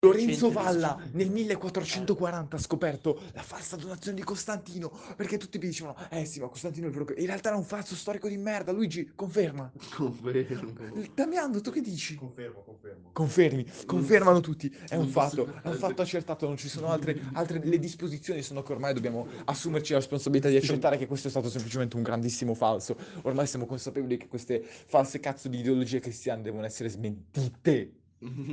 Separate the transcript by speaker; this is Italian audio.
Speaker 1: Lorenzo Valla nel 1440 ha scoperto la falsa donazione di Costantino, perché tutti mi dicevano, eh sì, ma Costantino è il vero... che-". In realtà era un falso storico di merda, Luigi, conferma.
Speaker 2: Confermo.
Speaker 1: Damiano, tu che dici?
Speaker 3: Confermo, confermo.
Speaker 1: Confermi, confermano tutti, è un fatto, è un fatto accertato, non ci sono altre, altre, le disposizioni sono che ormai dobbiamo assumerci la responsabilità di accettare che questo è stato semplicemente un grandissimo falso, ormai siamo consapevoli che queste false cazzo di ideologie cristiane devono essere smentite.